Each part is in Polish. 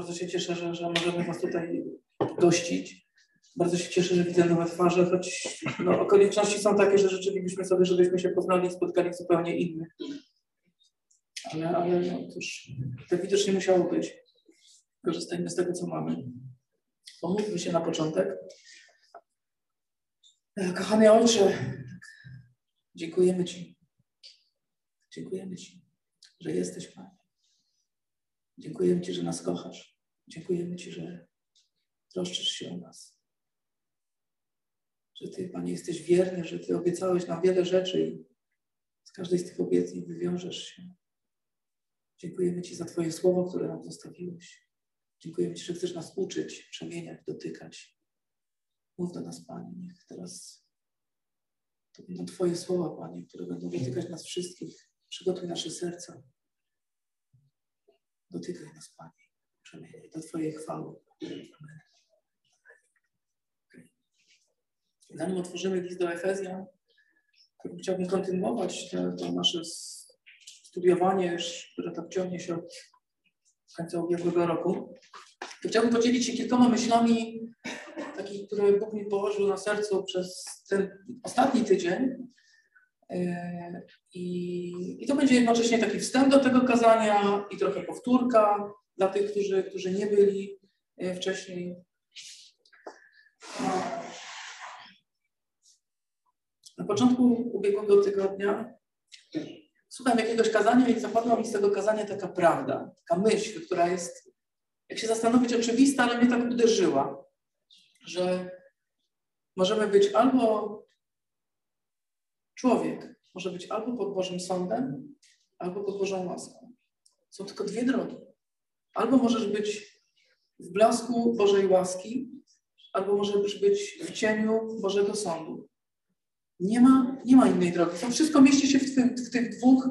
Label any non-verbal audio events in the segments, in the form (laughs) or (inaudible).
Bardzo się cieszę, że, że możemy Was tutaj gościć. Bardzo się cieszę, że widzę nowe twarze, choć no, okoliczności są takie, że życzylibyśmy sobie, żebyśmy się poznali i spotkali zupełnie innych. Ale, ale no, cóż, tak widocznie musiało być. Korzystajmy z tego, co mamy. Pomódlmy się na początek. Kochany Ojcze, dziękujemy Ci. Dziękujemy Ci, że jesteś, Panie. Dziękujemy Ci, że nas kochasz. Dziękujemy Ci, że troszczysz się o nas. Że Ty, Panie, jesteś wierny, że Ty obiecałeś nam wiele rzeczy i z każdej z tych obietnic wywiążesz się. Dziękujemy Ci za Twoje słowo, które nam zostawiłeś. Dziękujemy Ci, że chcesz nas uczyć, przemieniać, dotykać. Mów do nas, Panie, niech teraz to będą Twoje słowa, Panie, które będą dotykać nas wszystkich. Przygotuj nasze serca. Dotykaj nas, Panie. Przemieniaj do Twojej chwały. Zanim otworzymy list do Efezjan, chciałbym kontynuować to, to nasze studiowanie, które tak ciągnie się od końca ubiegłego roku. Chciałbym podzielić się kilkoma myślami, takich, które Bóg mi położył na sercu przez ten ostatni tydzień. E, I, I to będzie jednocześnie taki wstęp do tego kazania i trochę powtórka dla tych, którzy, którzy nie byli e, wcześniej. Na początku ubiegłego tygodnia słucham jakiegoś kazania i zapadła mi z tego kazania taka prawda, taka myśl, która jest, jak się zastanowić, oczywista, ale mnie tak uderzyła, że możemy być albo człowiek, może być albo pod Bożym sądem, albo pod Bożą łaską. Są tylko dwie drogi. Albo możesz być w blasku Bożej łaski, albo możesz być w cieniu Bożego sądu. Nie ma, nie ma innej drogi. To wszystko mieści się w, tym, w tych dwóch,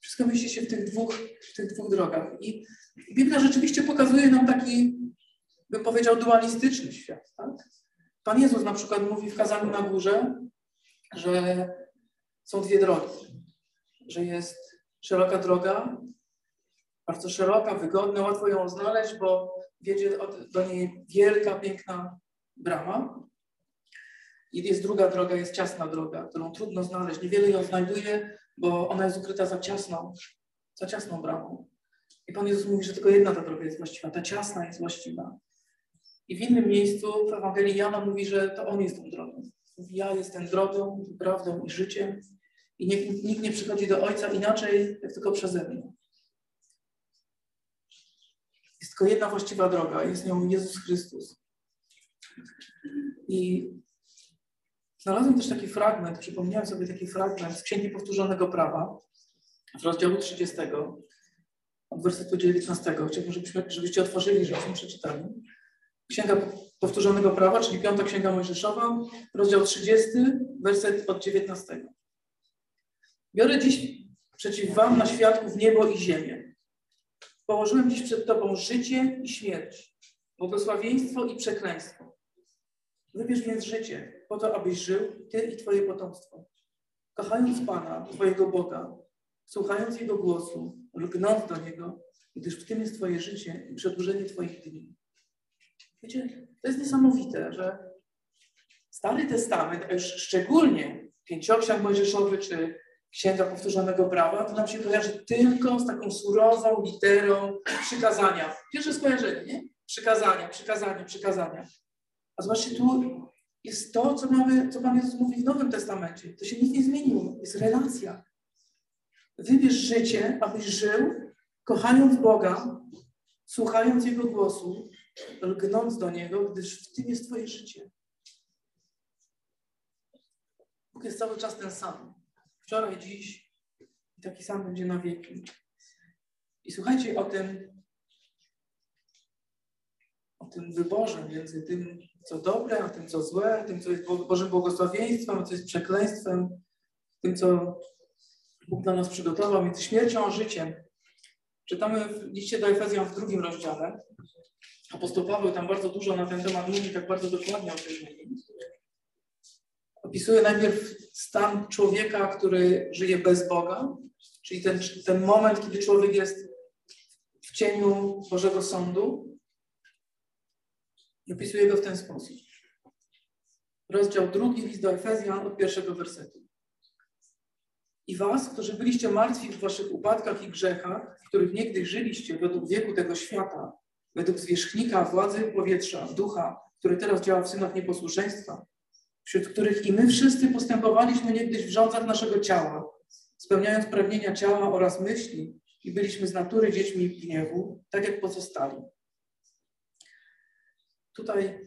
wszystko mieści się w tych dwóch, w tych dwóch drogach. I Biblia rzeczywiście pokazuje nam taki, bym powiedział, dualistyczny świat. Tak? Pan Jezus na przykład mówi w kazaniu na górze, że są dwie drogi. Że jest szeroka droga, bardzo szeroka, wygodna, łatwo ją znaleźć, bo wiedzie do niej wielka, piękna brama. I jest druga droga, jest ciasna droga, którą trudno znaleźć. Niewiele ją znajduje, bo ona jest ukryta za ciasną, za ciasną bramą. I Pan Jezus mówi, że tylko jedna ta droga jest właściwa, ta ciasna jest właściwa. I w innym miejscu w Ewangelii Jana mówi, że to On jest tą drogą. Mówi, ja jestem drogą, prawdą i życiem i nikt, nikt nie przychodzi do Ojca inaczej, jak tylko przeze mnie. Jest tylko jedna właściwa droga, jest nią Jezus Chrystus. I Znalazłem też taki fragment, przypomniałem sobie taki fragment z Księgi Powtórzonego Prawa, z rozdziału 30, od wersetu 19. Chciałbym, żebyście otworzyli, żebyśmy przeczytali. Księga Powtórzonego Prawa, czyli Piąta Księga Mojżeszowa, rozdział 30, werset od 19. Biorę dziś przeciw wam na świadków niebo i ziemię. Położyłem dziś przed tobą życie i śmierć, błogosławieństwo i przekleństwo. Wybierz więc życie, po to, abyś żył, Ty i Twoje potomstwo. Kochając Pana, Twojego Boga, słuchając Jego głosu, lgnąc do Niego, gdyż w tym jest Twoje życie i przedłużenie Twoich dni. Wiecie, to jest niesamowite, że Stary Testament, a już szczególnie Pięcioksiąg Mojżeszowy czy Księga Powtórzonego Prawa, to nam się kojarzy tylko z taką surową literą przykazania. Pierwsze skojarzenie, nie? Przykazania, przykazania, przykazania. A zobaczcie, tu jest to, co mamy, co Pan Jezus mówi w Nowym Testamencie. To się nic nie zmieniło. Jest relacja. Wybierz życie, abyś żył, kochając Boga, słuchając Jego głosu, lgnąc do Niego, gdyż w tym jest Twoje życie. Bóg jest cały czas ten sam. Wczoraj, dziś i taki sam będzie na wieki. I słuchajcie o tym, o tym wyborze między tym, co dobre, a tym, co złe, tym, co jest Bożym błogosławieństwem, a co jest przekleństwem, tym, co Bóg dla nas przygotował, między śmiercią a życiem. Czytamy w liście do Efezjan w drugim rozdziale. Apostoł Paweł tam bardzo dużo na ten temat mówi, tak bardzo dokładnie o tym mówi. Opisuje najpierw stan człowieka, który żyje bez Boga, czyli ten, ten moment, kiedy człowiek jest w cieniu Bożego Sądu, opisuje go w ten sposób. Rozdział drugi, list do Efezjan od pierwszego wersetu. I was, którzy byliście martwi w waszych upadkach i grzechach, w których niegdyś żyliście według wieku tego świata, według zwierzchnika władzy powietrza, ducha, który teraz działa w synach nieposłuszeństwa, wśród których i my wszyscy postępowaliśmy niegdyś w rządzach naszego ciała, spełniając pragnienia ciała oraz myśli i byliśmy z natury dziećmi gniewu, tak jak pozostali. Tutaj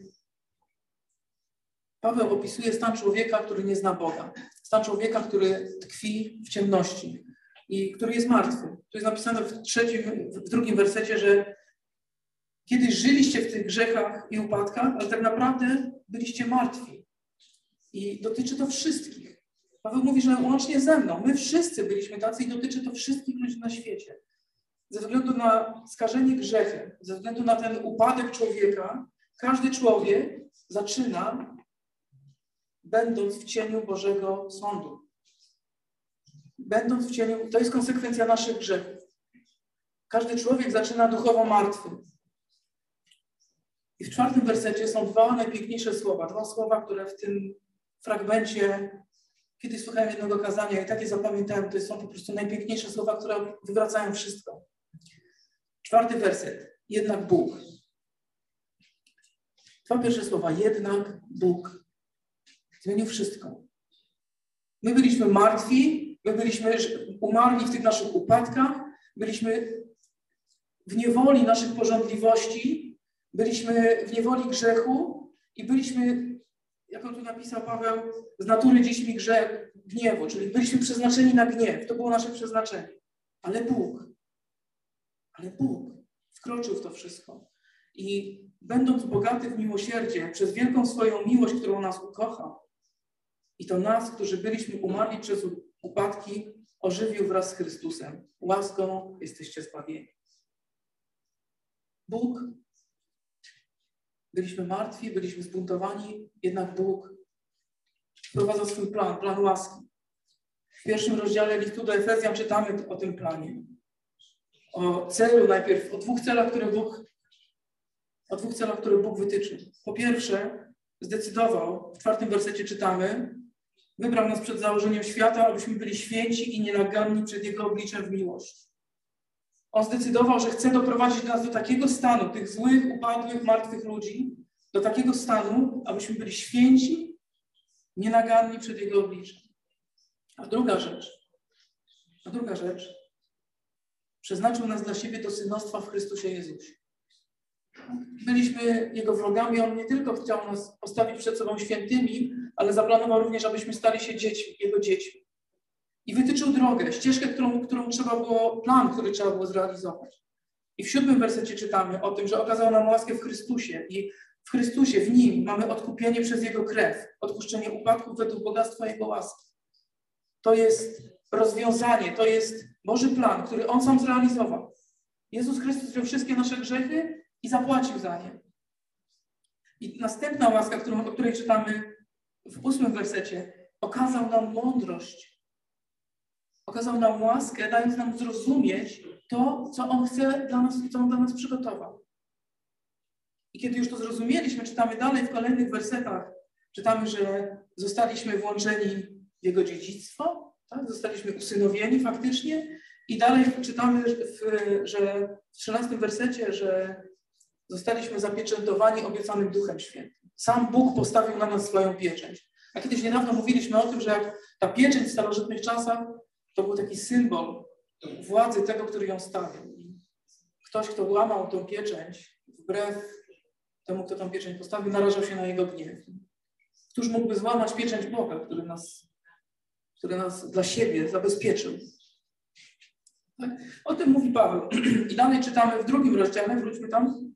Paweł opisuje stan człowieka, który nie zna Boga. Stan człowieka, który tkwi w ciemności i który jest martwy. Tu jest napisane w trzecim, w drugim wersecie, że kiedyś żyliście w tych grzechach i upadkach, ale tak naprawdę byliście martwi. I dotyczy to wszystkich. Paweł mówi, że łącznie ze mną, my wszyscy byliśmy tacy i dotyczy to wszystkich ludzi na świecie. Ze względu na skażenie grzechem, ze względu na ten upadek człowieka, każdy człowiek zaczyna będąc w cieniu Bożego Sądu. Będąc w cieniu, to jest konsekwencja naszych grzechów. Każdy człowiek zaczyna duchowo martwy. I w czwartym wersecie są dwa najpiękniejsze słowa, dwa słowa, które w tym fragmencie, kiedy słuchałem jednego kazania i takie zapamiętałem, to są po prostu najpiękniejsze słowa, które wywracają wszystko. Czwarty werset. Jednak Bóg. Dwa pierwsze słowa. Jednak Bóg zmienił wszystko. My byliśmy martwi, my byliśmy umarli w tych naszych upadkach, byliśmy w niewoli naszych porządliwości, byliśmy w niewoli grzechu i byliśmy, jak on tu napisał Paweł, z natury dziećmi grzech, gniewu, czyli byliśmy przeznaczeni na gniew. To było nasze przeznaczenie. Ale Bóg, ale Bóg wkroczył w to wszystko. I będąc bogaty w miłosierdzie, przez wielką swoją miłość, którą nas ukochał, i to nas, którzy byliśmy umarli przez upadki, ożywił wraz z Chrystusem. Łaską jesteście zbawieni. Bóg, byliśmy martwi, byliśmy zbuntowani, jednak Bóg wprowadza swój plan, plan łaski. W pierwszym rozdziale listu do Efezjan czytamy o tym planie. O celu najpierw, o dwóch celach, które Bóg, o dwóch celach, które Bóg wytyczył. Po pierwsze, zdecydował, w czwartym wersecie czytamy, Wybrał nas przed założeniem świata, abyśmy byli święci i nienaganni przed Jego obliczem w miłości. On zdecydował, że chce doprowadzić nas do takiego stanu, tych złych, upadłych, martwych ludzi, do takiego stanu, abyśmy byli święci, nienaganni przed Jego obliczem. A druga rzecz, a druga rzecz, przeznaczył nas dla siebie do synostwa w Chrystusie Jezusie. Byliśmy Jego wrogami, On nie tylko chciał nas postawić przed sobą świętymi, ale zaplanował również, abyśmy stali się dziećmi, Jego dziećmi. I wytyczył drogę, ścieżkę, którą, którą trzeba było, plan, który trzeba było zrealizować. I w siódmym wersecie czytamy o tym, że okazał nam łaskę w Chrystusie i w Chrystusie, w Nim mamy odkupienie przez Jego krew, odpuszczenie upadków według bogactwa Jego łaski. To jest rozwiązanie, to jest Boży plan, który On sam zrealizował. Jezus Chrystus wziął wszystkie nasze grzechy i zapłacił za nie. I następna łaska, którą, o której czytamy w ósmym wersecie, okazał nam mądrość. Okazał nam łaskę, dając nam zrozumieć to, co On chce dla nas co On dla nas przygotował. I kiedy już to zrozumieliśmy, czytamy dalej w kolejnych wersetach, czytamy, że zostaliśmy włączeni w Jego dziedzictwo, tak? zostaliśmy usynowieni faktycznie. I dalej czytamy, że w 13 wersecie, że zostaliśmy zapieczętowani obiecanym Duchem Świętym. Sam Bóg postawił na nas swoją pieczęć. A kiedyś niedawno mówiliśmy o tym, że jak ta pieczęć w starożytnych czasach to był taki symbol władzy tego, który ją stawił. Ktoś, kto łamał tą pieczęć, wbrew temu, kto tą pieczęć postawił, narażał się na jego gniew. Któż mógłby złamać pieczęć Boga, który nas, który nas dla siebie zabezpieczył? Tak? O tym mówi Paweł. (clears throat) I dalej czytamy w drugim rozdziale, wróćmy tam,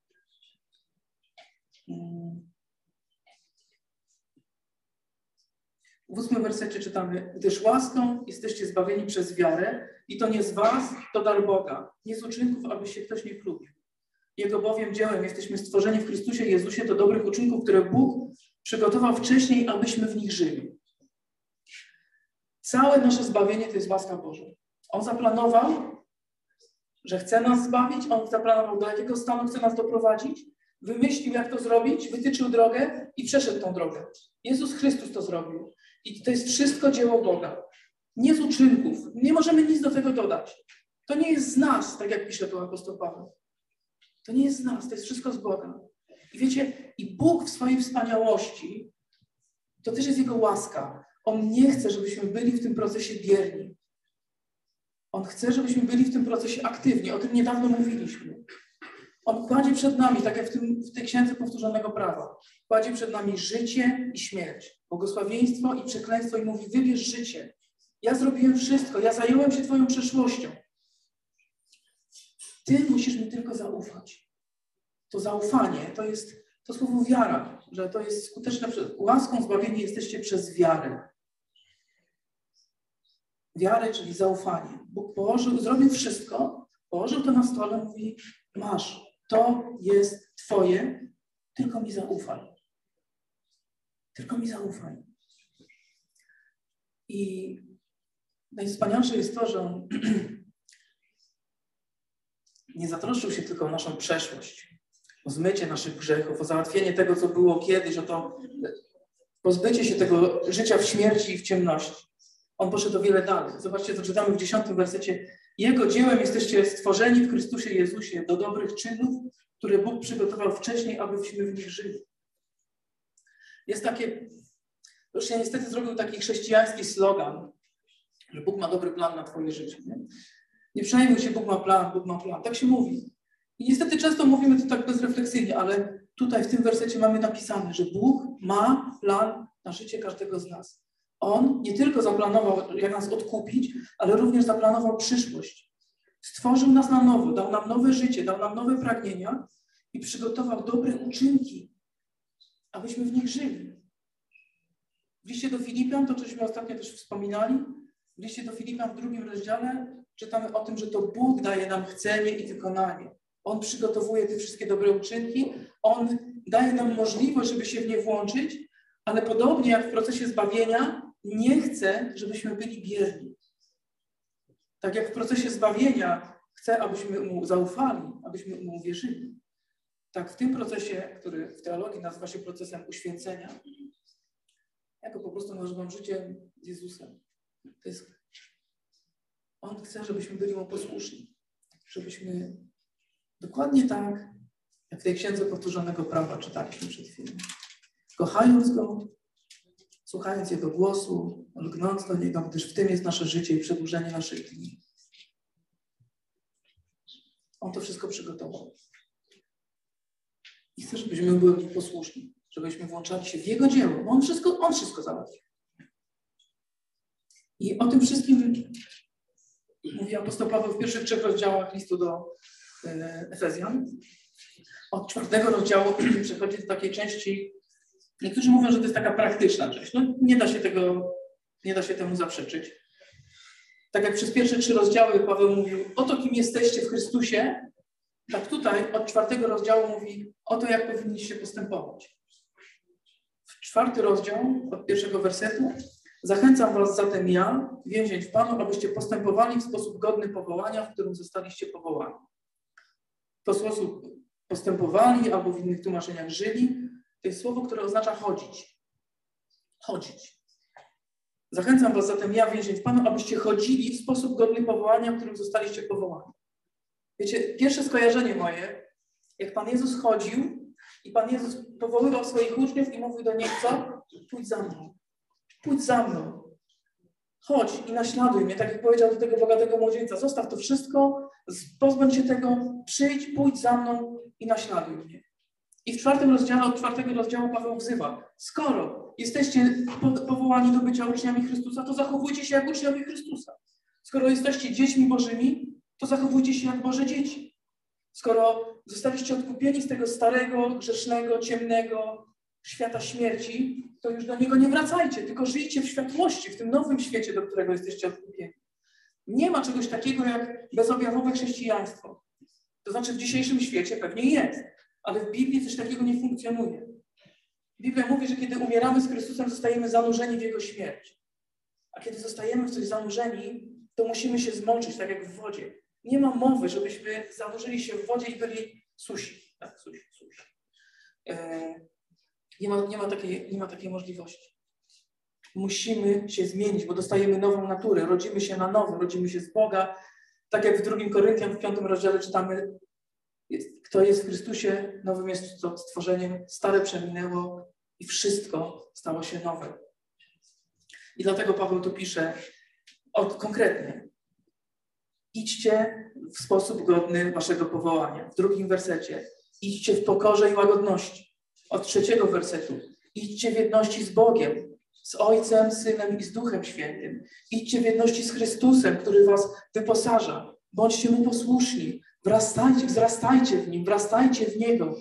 W ósmym wersecie czytamy, gdyż łaską jesteście zbawieni przez wiarę i to nie z was, to dar Boga, nie z uczynków, aby się ktoś nie chlubił. Jego bowiem dziełem jesteśmy stworzeni w Chrystusie Jezusie do dobrych uczynków, które Bóg przygotował wcześniej, abyśmy w nich żyli. Całe nasze zbawienie to jest łaska Boża. On zaplanował, że chce nas zbawić, On zaplanował, do jakiego stanu chce nas doprowadzić, wymyślił, jak to zrobić, wytyczył drogę i przeszedł tą drogę. Jezus Chrystus to zrobił. I to jest wszystko dzieło Boga. Nie z uczynków. Nie możemy nic do tego dodać. To nie jest z nas, tak jak pisze tu apostoł Paweł. To nie jest z nas, to jest wszystko z Boga. I wiecie, i Bóg w swojej wspaniałości, to też jest Jego łaska. On nie chce, żebyśmy byli w tym procesie bierni. On chce, żebyśmy byli w tym procesie aktywni. O tym niedawno mówiliśmy. On kładzie przed nami, tak jak w, tym, w tej księdze powtórzonego prawa, kładzie przed nami życie i śmierć, błogosławieństwo i przekleństwo i mówi, wybierz życie. Ja zrobiłem wszystko, ja zająłem się Twoją przeszłością. Ty musisz mi tylko zaufać. To zaufanie to jest to słowo wiara, że to jest skuteczne. Łaską zbawieni jesteście przez wiarę. Wiarę, czyli zaufanie. Bóg położył, zrobił wszystko, położył to na stole, mówi: Masz, to jest Twoje, tylko mi zaufaj. Tylko mi zaufaj. I najwspanialsze jest to, że on (clears throat) nie zatroszczył się tylko o naszą przeszłość, o zmycie naszych grzechów, o załatwienie tego, co było kiedyś, o to pozbycie się tego życia w śmierci i w ciemności. On poszedł o wiele dalej. Zobaczcie, co czytamy w dziesiątym wersecie. Jego dziełem jesteście stworzeni w Chrystusie Jezusie do dobrych czynów, które Bóg przygotował wcześniej, abyśmy w nich żyli. Jest takie, już się niestety zrobił taki chrześcijański slogan, że Bóg ma dobry plan na Twoje życie. Nie? Nie przejmuj się, Bóg ma plan, Bóg ma plan. Tak się mówi. I niestety często mówimy to tak bezrefleksyjnie, ale tutaj w tym wersecie mamy napisane, że Bóg ma plan na życie każdego z nas. On nie tylko zaplanował, jak nas odkupić, ale również zaplanował przyszłość. Stworzył nas na nowo, dał nam nowe życie, dał nam nowe pragnienia i przygotował dobre uczynki, abyśmy w nich żyli. W liście do Filipian, to cośmy ostatnio też wspominali, w liście do Filipian w drugim rozdziale czytamy o tym, że to Bóg daje nam chcenie i wykonanie. On przygotowuje te wszystkie dobre uczynki, On daje nam możliwość, żeby się w nie włączyć, ale podobnie jak w procesie zbawienia, nie chce, żebyśmy byli bierni. Tak jak w procesie zbawienia chce, abyśmy Mu zaufali, abyśmy Mu uwierzyli. Tak w tym procesie, który w teologii nazywa się procesem uświęcenia, jako po prostu nazywam życie z Jezusem. To jest on chce, żebyśmy byli Mu posłuszni, żebyśmy dokładnie tak, jak w tej księdze powtórzonego prawa czytaliśmy przed chwilą, kochając Go, słuchając Jego głosu, lgnąc do Niego, gdyż w tym jest nasze życie i przedłużenie naszych dni. On to wszystko przygotował. I chce, żebyśmy byli posłuszni, żebyśmy włączali się w Jego dzieło, On wszystko, on wszystko załatwił. I o tym wszystkim mówi apostoł Paweł w pierwszych trzech rozdziałach listu do e, Efezjan. Od czwartego rozdziału (clears throat) przechodzi do takiej części, niektórzy mówią, że to jest taka praktyczna część. No nie da się tego, nie da się temu zaprzeczyć. Tak jak przez pierwsze trzy rozdziały Paweł mówił, oto kim jesteście w Chrystusie, tak tutaj od czwartego rozdziału mówi o to, jak powinniście postępować. W czwarty rozdział od pierwszego wersetu Zachęcam Was zatem ja, więzień w Panu, abyście postępowali w sposób godny powołania, w którym zostaliście powołani. To sposób postępowali albo w innych tłumaczeniach żyli, to jest słowo, które oznacza chodzić. Chodzić. Zachęcam Was zatem ja, więzień w Panu, abyście chodzili w sposób godny powołania, w którym zostaliście powołani. Wiecie, pierwsze skojarzenie moje, jak Pan Jezus chodził i Pan Jezus powoływał swoich uczniów i mówił do nich, co? Pójdź za mną. Pójdź za mną. Chodź i naśladuj mnie, tak jak powiedział do tego bogatego młodzieńca. Zostaw to wszystko, pozbądź się tego, przyjdź, pójdź za mną i naśladuj mnie. I w czwartym rozdziale, od czwartego rozdziału Paweł wzywa, skoro jesteście powołani do bycia uczniami Chrystusa, to zachowujcie się jak uczniowie Chrystusa. Skoro jesteście dziećmi Bożymi, to zachowujcie się jak Boże dzieci. Skoro zostaliście odkupieni z tego starego, grzesznego, ciemnego, świata śmierci, to już do niego nie wracajcie, tylko żyjcie w światłości, w tym nowym świecie, do którego jesteście odkupieni. Nie ma czegoś takiego jak bezobjawowe chrześcijaństwo. To znaczy w dzisiejszym świecie pewnie jest, ale w Biblii coś takiego nie funkcjonuje. Biblia mówi, że kiedy umieramy z Chrystusem, zostajemy zanurzeni w Jego śmierć. A kiedy zostajemy w coś zanurzeni, to musimy się zmoczyć, tak jak w wodzie. Nie ma mowy, żebyśmy zanurzyli się w wodzie i byli susi. Tak, susi, susi. e, nie ma, nie ma, takiej, nie ma takiej możliwości. Musimy się zmienić, bo dostajemy nową naturę, rodzimy się na nowo, rodzimy się z Boga. Tak jak w drugim Koryntian w piątym rozdziale czytamy, kto jest w Chrystusie, nowym jest stworzeniem, stare przeminęło i wszystko stało się nowe. I dlatego Paweł tu pisze od, konkretnie. Idźcie w sposób godny waszego powołania. W drugim wersecie. Idźcie w pokorze i łagodności. Od trzeciego wersetu. Idźcie w jedności z Bogiem, z Ojcem, Synem i z Duchem Świętym. Idźcie w jedności z Chrystusem, który was wyposaża. Bądźcie mu posłuszni. Wrastajcie, wzrastajcie w nim, wrastajcie w niego.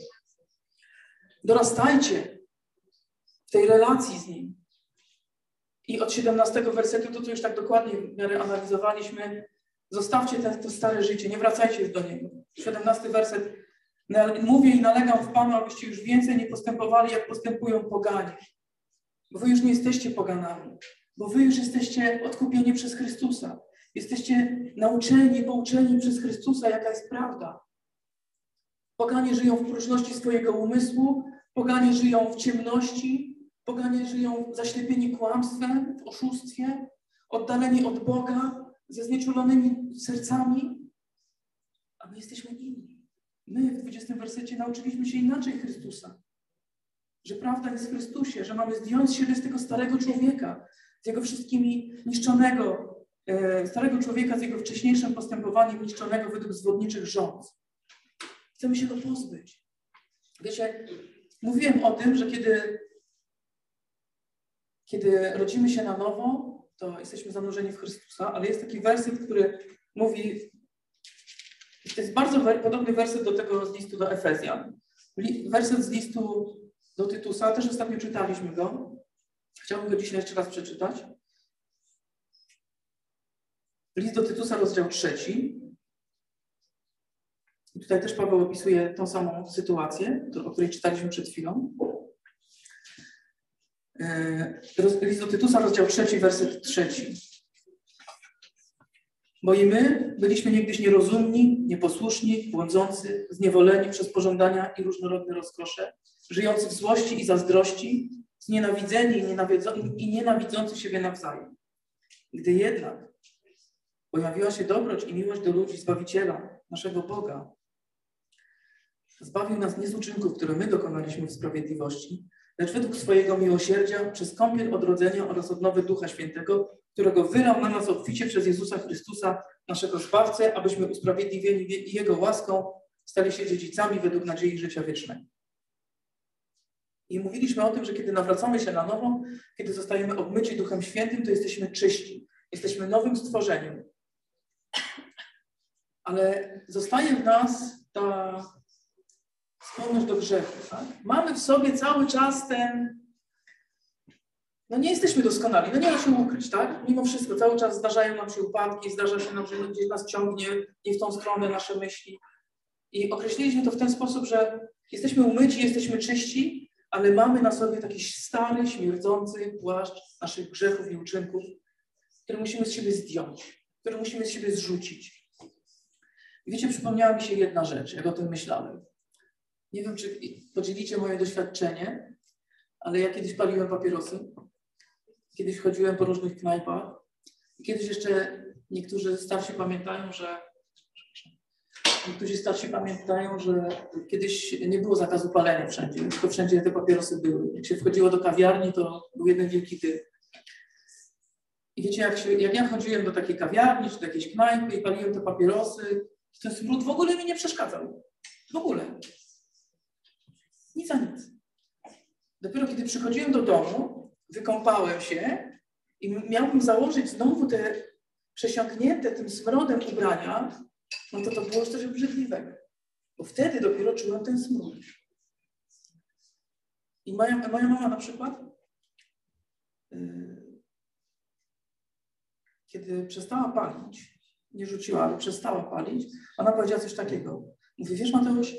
Dorastajcie w tej relacji z nim. I od 17 wersetu, to co już tak dokładnie w miarę analizowaliśmy, zostawcie to stare życie, nie wracajcie już do niego. 17 werset. Mówię i nalegam w Panu, abyście już więcej nie postępowali, jak postępują poganie. Bo wy już nie jesteście poganami, bo wy już jesteście odkupieni przez Chrystusa. Jesteście nauczeni, pouczeni przez Chrystusa, jaka jest prawda. Poganie żyją w próżności swojego umysłu, poganie żyją w ciemności, poganie żyją zaślepieni kłamstwem, w oszustwie, oddaleni od Boga, ze znieczulonymi sercami, a my jesteśmy inni. My w 20 wersecie nauczyliśmy się inaczej Chrystusa. Że prawda jest w Chrystusie, że mamy zdjąć siebie z tego starego człowieka, z jego wszystkimi niszczonego, starego człowieka, z jego wcześniejszym postępowaniem niszczonego według zwodniczych rząd. Chcemy się go pozbyć. Wiecie, mówiłem o tym, że kiedy, kiedy rodzimy się na nowo, to jesteśmy zanurzeni w Chrystusa, ale jest taki werset, który mówi, to jest bardzo podobny werset do tego z listu do Efezjan. Werset z listu do Tytusa, też ostatnio czytaliśmy go. Chciałbym go dzisiaj jeszcze raz przeczytać. List do Tytusa, rozdział trzeci. I tutaj też Paweł opisuje tą samą sytuację, o której czytaliśmy przed chwilą. E, list do Tytusa, rozdział trzeci, werset trzeci. Bo i my byliśmy niegdyś nierozumni, nieposłuszni, błądzący, zniewoleni przez pożądania i różnorodne rozkosze, żyjący w złości i zazdrości, znienawidzeni i, i nienawidzący siebie nawzajem. Gdy jednak pojawiła się dobroć i miłość do ludzi Zbawiciela, naszego Boga, zbawił nas nie z uczynków, które my dokonaliśmy w sprawiedliwości, lecz według swojego miłosierdzia przez kąpiel odrodzenia oraz odnowy Ducha Świętego, którego wylał na nas obficie przez Jezusa Chrystusa, naszego Zbawcę, abyśmy usprawiedliwieni Jego łaską stali się dziedzicami według nadziei życia wiecznego. I mówiliśmy o tym, że kiedy nawracamy się na nowo, kiedy zostajemy obmyci Duchem Świętym, to jesteśmy czyści. Jesteśmy nowym stworzeniem. Ale zostaje w nas ta skłonność do grzechu. Tak? Mamy w sobie cały czas ten. No nie jesteśmy doskonali, no nie da się ukryć, tak? Mimo wszystko, cały czas zdarzają nam się upadki, zdarza się nam, że gdzieś nas ciągnie nie w tą stronę nasze myśli. I określiliśmy to w ten sposób, że jesteśmy umyci, jesteśmy czyści, ale mamy na sobie taki stary, śmierdzący płaszcz naszych grzechów i uczynków, który musimy z siebie zdjąć, który musimy z siebie zrzucić. I wiecie, przypomniała mi się jedna rzecz, jak o tym myślałem. Nie wiem, czy podzielicie moje doświadczenie, ale ja kiedyś paliłem papierosy. Kiedyś chodziłem po różnych knajpach. Kiedyś jeszcze niektórzy starsi pamiętają, że niektórzy starsi pamiętają, że kiedyś nie było zakazu palenia wszędzie, tylko wszędzie te papierosy były. Jak się wchodziło do kawiarni, to był jeden wielki ty. I wiecie, jak, się, jak ja chodziłem do takiej kawiarni, czy do jakiejś knajpy i paliłem te papierosy, ten smród w ogóle mi nie przeszkadzał. W ogóle. Nic a nic. Dopiero kiedy przychodziłem do domu, wykąpałem się i miałbym założyć znowu te przesiąknięte tym smrodem ubrania, no to to było coś obrzydliwego. Bo wtedy dopiero czułem ten smród. I moja, moja mama na przykład, yy, kiedy przestała palić, nie rzuciła, ale przestała palić, ona powiedziała coś takiego. Mówi, wiesz Mateusz,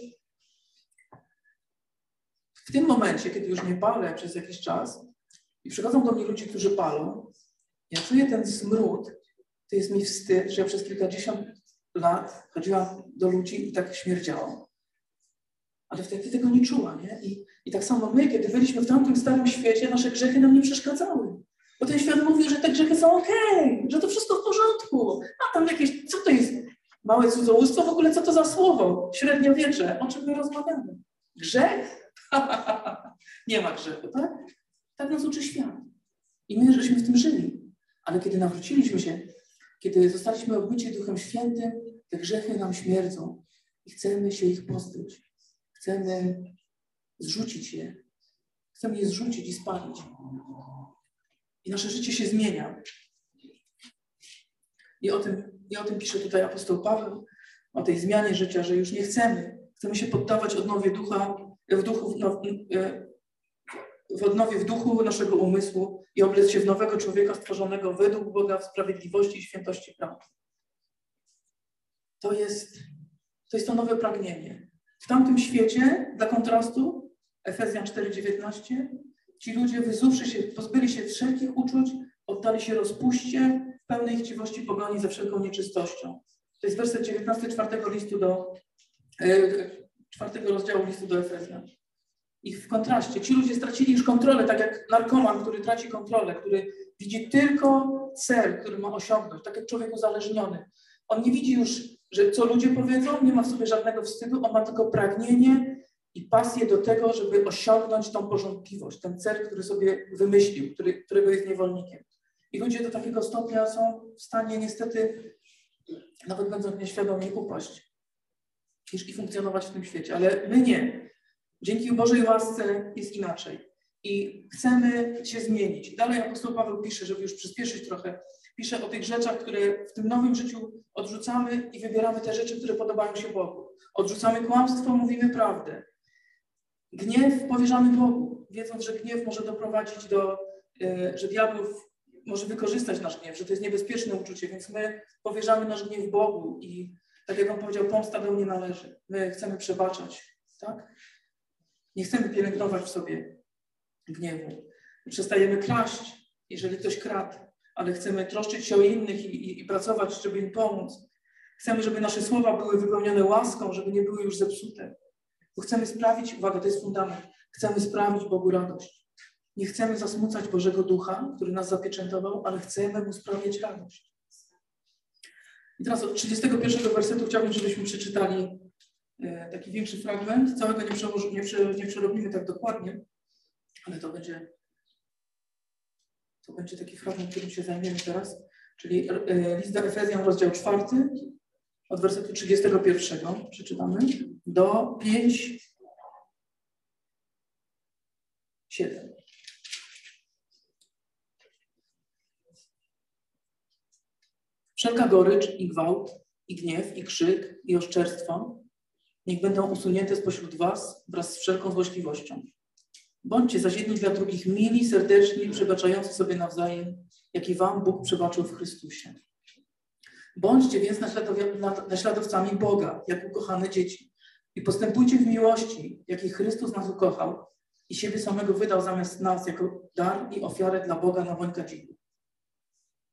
w tym momencie, kiedy już nie palę przez jakiś czas i przychodzą do mnie ludzie, którzy palą, ja czuję ten smród, to jest mi wstyd, że ja przez kilkadziesiąt lat chodziłam do ludzi i tak śmierdziałam. ale wtedy tego nie czuła, nie? I, I tak samo my, kiedy byliśmy w tamtym starym świecie, nasze grzechy nam nie przeszkadzały. Bo ten świat mówił, że te grzechy są okay, że to wszystko w porządku. A tam jakieś, co to jest? Małe cudzołóstwo? W ogóle co to za słowo? Średniowiecze. O czym my rozmawiamy? Grzech? (laughs) nie ma grzechu, tak? Tak nas uczy świat. I my żeśmy w tym żyli. Ale kiedy nawróciliśmy się, kiedy zostaliśmy obmyci Duchem Świętym, te grzechy nam śmierdzą i chcemy się ich pozbyć. Chcemy zrzucić je. Chcemy je zrzucić i spalić. I nasze życie się zmienia. I o tym, i o tym pisze tutaj apostoł Paweł, o tej zmianie życia, że już nie chcemy. Chcemy się poddawać odnowie ducha, w duchu, no, w odnowie w duchu naszego umysłu i oblec się w nowego człowieka stworzonego według Boga w sprawiedliwości i świętości prawa. To jest, to jest to nowe pragnienie. W tamtym świecie, dla kontrastu, Efezjan 4,19, ci ludzie wyzuwszy się, pozbyli się wszelkich uczuć, oddali się rozpuście, w pełnej chciwości pogoni ze wszelką nieczystością. To jest werset 19 czwartego listu do, e, czwartego rozdziału listu do Efezjan. I w kontraście, ci ludzie stracili już kontrolę, tak jak narkoman, który traci kontrolę, który widzi tylko cel, który ma osiągnąć, tak jak człowiek uzależniony. On nie widzi już, że co ludzie powiedzą, nie ma w sobie żadnego wstydu, on ma tylko pragnienie i pasję do tego, żeby osiągnąć tą porządliwość, ten cel, który sobie wymyślił, który, którego jest niewolnikiem. I ludzie do takiego stopnia są w stanie niestety, nawet będąc nieświadomi, upaść i funkcjonować w tym świecie. Ale my nie. Dzięki Bożej łasce jest inaczej. I chcemy się zmienić. Dalej apostoł Paweł pisze, żeby już przyspieszyć trochę, pisze o tych rzeczach, które w tym nowym życiu odrzucamy i wybieramy te rzeczy, które podobają się Bogu. Odrzucamy kłamstwo, mówimy prawdę. Gniew powierzamy Bogu, wiedząc, że gniew może doprowadzić do, e, że diabeł może wykorzystać nasz gniew, że to jest niebezpieczne uczucie, więc my powierzamy nasz gniew Bogu i tak jak on powiedział, pomsta do mnie należy. My chcemy przebaczać, tak? Nie chcemy pielęgnować w sobie gniewu. Przestajemy kraść, jeżeli ktoś kradł, ale chcemy troszczyć się o innych i, i, i pracować, żeby im pomóc. Chcemy, żeby nasze słowa były wypełnione łaską, żeby nie były już zepsute. Bo chcemy sprawić, uwaga, to jest fundament, chcemy sprawić Bogu radość. Nie chcemy zasmucać Bożego Ducha, który nas zapieczętował, ale chcemy Mu sprawiać radość. I teraz od 31 wersetu chciałbym, żebyśmy przeczytali e, taki większy fragment. Całego nie, nie, prze, nie przerobimy tak dokładnie, ale to będzie, to będzie taki fragment, którym się zajmiemy teraz. Czyli e, list do Efezjan, rozdział 4, od wersetu 31 przeczytamy do 5, 7. Wszelka gorycz i gwałt, i gniew, i krzyk, i oszczerstwo niech będą usunięte spośród was wraz z wszelką złośliwością. Bądźcie zaś jedni dla drugich mili, serdeczni, przebaczający sobie nawzajem, jak i wam Bóg przebaczył w Chrystusie. Bądźcie więc naśladowcami Boga, jak ukochane dzieci. I postępujcie w miłości, jakiej Chrystus nas ukochał i siebie samego wydał zamiast nas jako dar i ofiarę dla Boga na woń.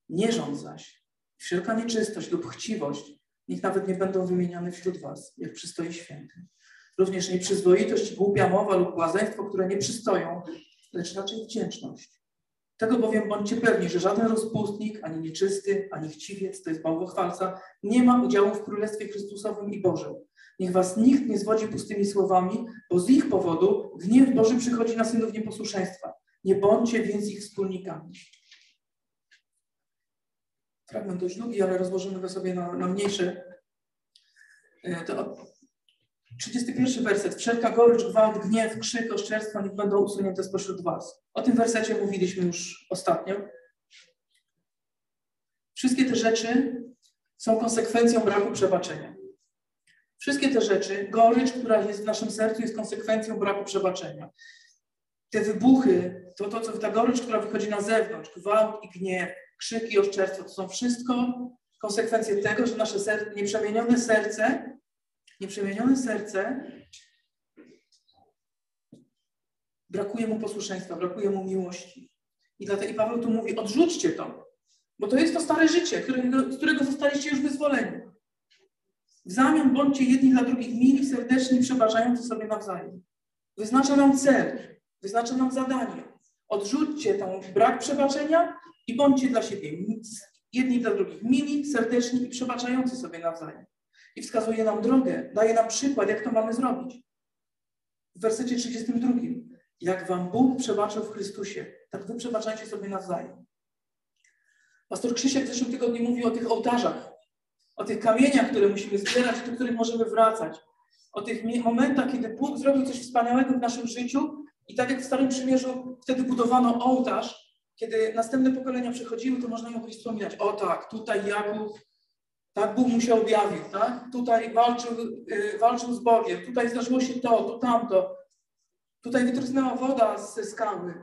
Nie rząd zaś, wszelka nieczystość lub chciwość, niech nawet nie będą wymieniane wśród was, jak przystoi świętym. Również nieprzyzwoitość, głupia mowa lub błazeństwo, które nie przystoją, lecz raczej wdzięczność. Tego bowiem bądźcie pewni, że żaden rozpustnik, ani nieczysty, ani chciwiec, to jest bałwochwalca, nie ma udziału w Królestwie Chrystusowym i Bożym. Niech was nikt nie zwodzi pustymi słowami, bo z ich powodu gniew Boży przychodzi na synów nieposłuszeństwa. Nie bądźcie więc ich wspólnikami. Fragment dość długi, ale rozłożymy go sobie na, na mniejsze. To 31 werset. Wszelka gorycz, gwałt, gniew, krzyk, oszczerstwa niech będą usunięte spośród was. O tym wersecie mówiliśmy już ostatnio. Wszystkie te rzeczy są konsekwencją braku przebaczenia. Wszystkie te rzeczy, gorycz, która jest w naszym sercu, jest konsekwencją braku przebaczenia. Te wybuchy, to, to co, ta gorycz, która wychodzi na zewnątrz, gwałt i gniew, krzyk i oszczerstwo, to są wszystko konsekwencje tego, że nasze ser nieprzemienione serce, nieprzemienione serce brakuje mu posłuszeństwa, brakuje mu miłości. I dlatego Paweł tu mówi, odrzućcie to, bo to jest to stare życie, którego, z którego zostaliście już wyzwoleni. W zamian bądźcie jedni dla drugich mili, serdeczni, przebaczający sobie nawzajem. Wyznacza nam cel, wyznacza nam zadanie. Odrzućcie ten brak przebaczenia i bądźcie dla siebie jedni dla drugich mili, serdeczni i przebaczający sobie nawzajem. I wskazuje nam drogę, daje nam przykład, jak to mamy zrobić. W wersecie 32. Jak wam Bóg przebaczył w Chrystusie, tak wy przebaczajcie sobie nawzajem. Pastor Krzysiek w zeszłym tygodniu mówił o tych ołtarzach, o tych kamieniach, które musimy zbierać, do których możemy wracać, o tych momentach, kiedy Bóg zrobił coś wspaniałego w naszym życiu i tak jak w Starym Przymierzu wtedy budowano ołtarz, kiedy następne pokolenia przychodziły, to można ją wspominać. O tak, tutaj Jakub, tak Bóg mu się objawił, tak? Tutaj walczył, yy, walczył z Bogiem, tutaj zdarzyło się to, tu tamto. Tutaj wytrysnęła woda ze skały.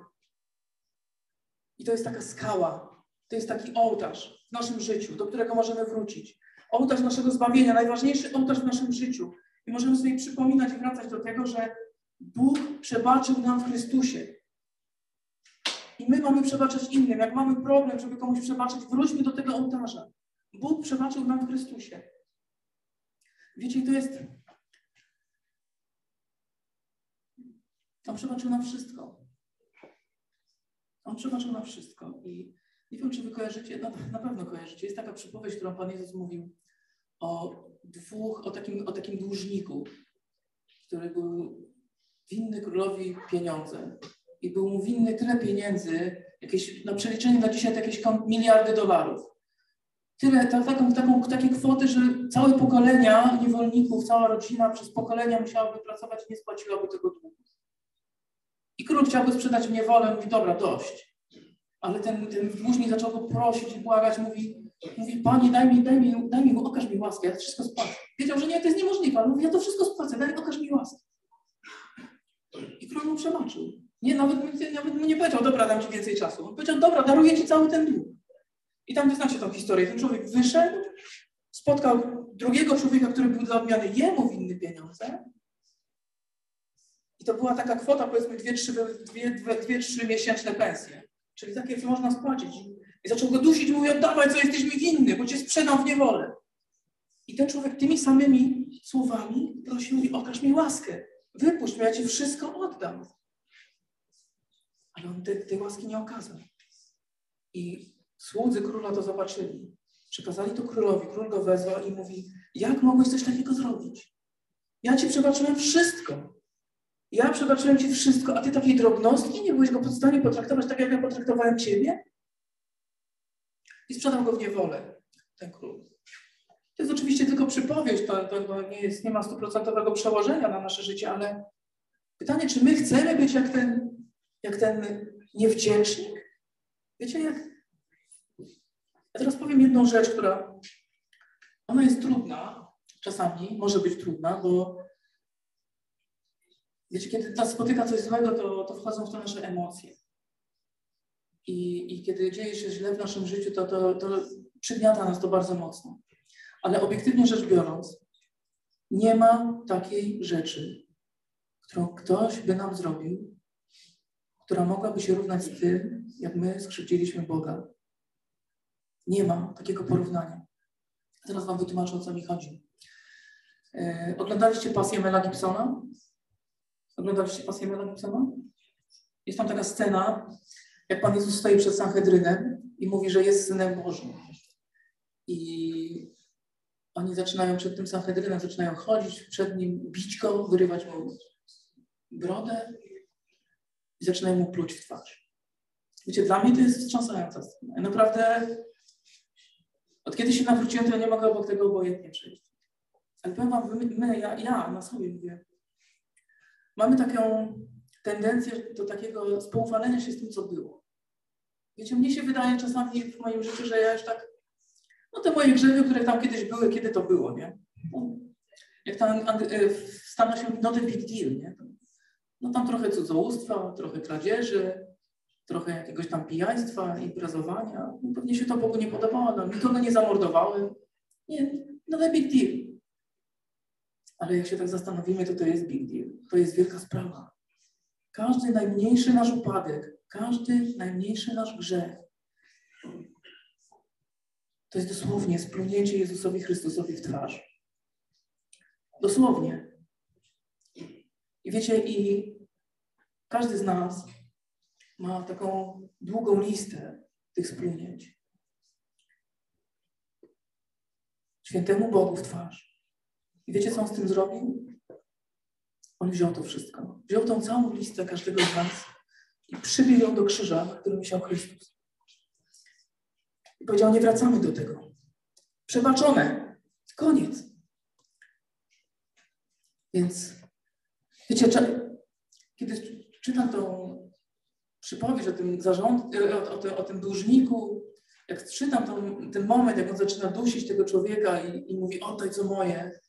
I to jest taka skała, to jest taki ołtarz w naszym życiu, do którego możemy wrócić. Ołtarz naszego zbawienia, najważniejszy ołtarz w naszym życiu. I możemy sobie przypominać i wracać do tego, że Bóg przebaczył nam w Chrystusie. I my mamy przebaczać innym. Jak mamy problem, żeby komuś przebaczyć, wróćmy do tego ołtarza. Bóg przebaczył nam w Chrystusie. Wiecie, to jest. On przebaczył nam wszystko. On przebaczył nam wszystko. I nie wiem, czy wy kojarzycie, na, na pewno kojarzycie. Jest taka przypowieść, którą Pan Jezus mówił o dwóch, o takim, o takim dłużniku, który był winny królowi pieniądze i był mu winny tyle pieniędzy, jakieś, na przeliczenie na dzisiaj to jakieś miliardy dolarów. Tyle, ta, taką, taką, takie kwoty, że całe pokolenia niewolników, cała rodzina przez pokolenia musiałaby pracować i nie spłaciłaby tego długu. I król chciałby sprzedać w niewolę, mówi, dobra, dość. Ale ten, ten dłużnik zaczął go prosić i błagać, mówi, mówi, panie, daj mi, daj mi, daj mi, okaż mi łaskę, ja wszystko spłacę. Wiedział, że nie, to jest niemożliwe, ale mówi, ja to wszystko spłacę, daj, okaż mi łaskę. I król mu przebaczył. Nie, nawet, nawet mu nie powiedział, dobra, dam ci więcej czasu. On powiedział, dobra, daruję ci cały ten dług. I tam znacie tą historię. Ten człowiek wyszedł, spotkał drugiego człowieka, który był dla odmiany jemu winny pieniądze. I to była taka kwota, powiedzmy, dwie, trzy, dwie, dwie, dwie, trzy miesięczne pensje. Czyli takie, co można spłacić. I zaczął go dusić, mówi, oddawaj, co jesteś mi winny, bo cię sprzedam w niewolę. I ten człowiek tymi samymi słowami prosił mi, okaż mi łaskę. Wypuść mnie, ja ci wszystko oddam. Ale on tej, tej łaski nie okazał. I słudzy króla to zobaczyli. Przekazali to królowi. Król go wezwał i mówi, jak mogłeś coś takiego zrobić? Ja ci przebaczyłem wszystko. Ja przebaczyłem ci wszystko, a ty takiej drobnostki nie byłeś go w stanie potraktować tak, jak ja potraktowałem ciebie? I sprzedał go w niewolę, ten król. To jest oczywiście tylko przypowieść, to, to, to nie, jest, nie ma stuprocentowego przełożenia na nasze życie, ale pytanie, czy my chcemy być jak ten jak ten niewdzięcznik. Wiecie, jak. Ja teraz powiem jedną rzecz, która. Ona jest trudna, czasami może być trudna, bo wiecie, kiedy nas spotyka coś złego, to, to wchodzą w to nasze emocje. I, I kiedy dzieje się źle w naszym życiu, to, to, to przygniata nas to bardzo mocno. Ale obiektywnie rzecz biorąc, nie ma takiej rzeczy, którą ktoś by nam zrobił, która mogłaby się równać z tym, jak my skrzywdziliśmy Boga. Nie ma takiego porównania. Teraz Wam wytłumaczę, o co mi chodzi. E, oglądaliście pasję Mela Gibsona? Oglądaliście pasję Mela Gibsona? Jest tam taka scena, jak Pan Jezus stoi przed Sanhedrynem i mówi, że jest Synem Bożym. I oni zaczynają przed tym Sanhedrynem, zaczynają chodzić przed nim, bić go, wyrywać mu brodę, i zaczynają mu pluć w twarz. Wiecie, dla mnie to jest wstrząsająca scena. Naprawdę od kiedy się nawróciłem, to ja nie mogę obok tego obojętnie przejść. Ale powiem wam, my, ja, ja na sobie mówię, mamy taką tendencję do takiego spoufalenia się z tym, co było. Wiecie, mnie się wydaje czasami w moim życiu, że ja już tak, no te moje grzechy, które tam kiedyś były, kiedy to było, nie? No, jak tam w Stanach się mówi, no big deal, nie? No tam trochę cudzołóstwa, trochę kradzieży, trochę jakiegoś tam pijaństwa, imprezowania. No, pewnie się to Bogu nie podobało, no, nikogo nie zamordowałem. Nie, no to big deal. Ale jak się tak zastanowimy, to to jest big deal. To jest wielka sprawa. Każdy najmniejszy nasz upadek, każdy najmniejszy nasz grzech, to jest dosłownie splunięcie Jezusowi Chrystusowi w twarz. Dosłownie. I wiecie, i każdy z nas ma taką długą listę tych splunięć. Świętemu Bogu w twarz. I wiecie, co on z tym zrobił? On wziął to wszystko. Wziął tą całą listę każdego z nas i przybił ją do krzyża, na którym wisiał Chrystus. I powiedział, nie wracamy do tego. Przebaczone. Koniec. Więc wiecie, kiedy czytam tą przypowieść o tym zarząd, o, o, o tym dłużniku, jak czytam tą, ten moment, jak on zaczyna dusić tego człowieka i, i mówi, oddaj co moje,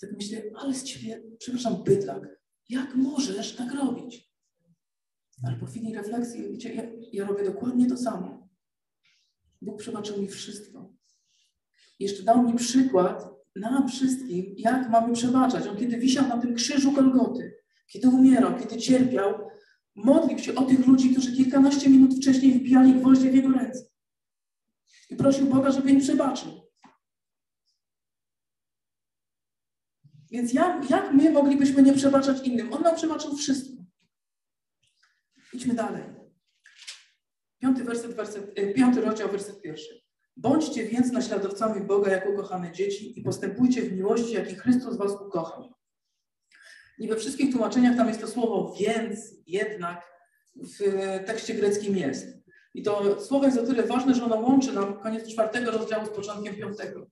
tak myślę, ale z ciebie, przepraszam, bydlak, jak możesz tak robić? Ale po chwili refleksji, wiecie, ja, ja robię dokładnie to samo. Bóg przebaczył mi wszystko. Jeszcze dał mi przykład nam wszystkim, jak mamy przebaczać. On kiedy wisiał na tym krzyżu Golgoty, kiedy umierał, kiedy cierpiał, modlił się o tych ludzi, którzy kilkanaście minut wcześniej wbijali gwoździe w jego ręce. I prosił Boga, żeby im przebaczył. Więc jak, jak my moglibyśmy nie przebaczać innym? On nam przebaczył wszystko. Idźmy dalej. Piąty, werset, werset, e, piąty rozdział, werset pierwszy. Bądźcie więc naśladowcami Boga jako kochane dzieci i postępujcie w miłości, jaki Chrystus was ukochał. Nie we wszystkich tłumaczeniach tam jest to słowo więc, jednak w tekście greckim jest. I to słowo jest o tyle ważne, że ono łączy nam koniec czwartego rozdziału z początkiem piątego.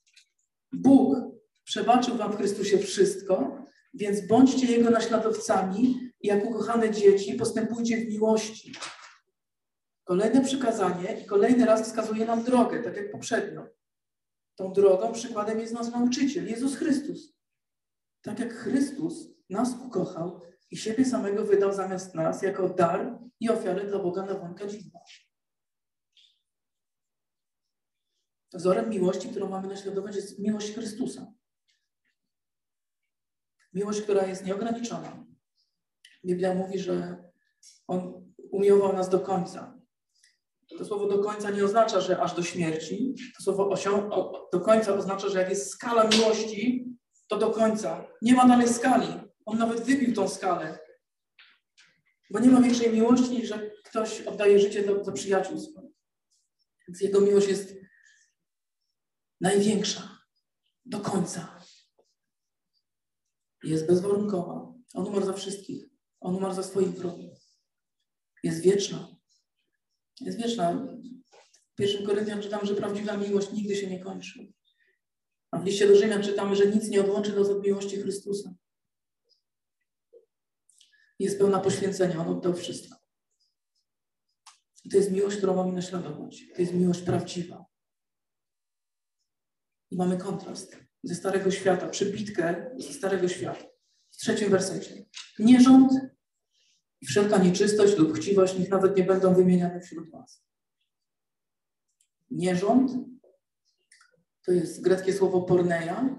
Bóg przebaczył wam w Chrystusie wszystko, więc bądźcie Jego naśladowcami i jak ukochane dzieci postępujcie w miłości. Kolejne przykazanie i kolejny raz wskazuje nam drogę, tak jak poprzednio. Tą drogą przykładem jest nasz nauczyciel, Jezus Chrystus. Tak jak Chrystus nas ukochał i siebie samego wydał zamiast nas jako dar i ofiarę dla Boga na wątkę dziwna. Wzorem miłości, którą mamy naśladować, jest miłość Chrystusa. Miłość, która jest nieograniczona. Biblia mówi, że On umiłował nas do końca. To słowo do końca nie oznacza, że aż do śmierci. To słowo osią- do końca oznacza, że jak jest skala miłości, to do końca. Nie ma dalej skali. On nawet wybił tą skalę. Bo nie ma większej miłości, niż że ktoś oddaje życie do przyjaciół swoich. Więc jego miłość jest największa. Do końca. Jest bezwarunkowa. On umarł za wszystkich. On umarł za swoich wrogów. Jest wieczna. Jest wieczna. W pierwszym Koryntian czytamy, że prawdziwa miłość nigdy się nie kończy. A w liście do Rzymian czytamy, że nic nie odłączy nas od miłości Chrystusa. Jest pełna poświęcenia. On oddał wszystko. To jest miłość, którą mamy naśladować. To jest miłość prawdziwa. I mamy kontrast ze Starego Świata, przybitkę ze Starego Świata. W trzecim wersecie. Nierząd i wszelka nieczystość lub chciwość niech nawet nie będą wymieniane wśród was. Nierząd to jest greckie słowo porneia.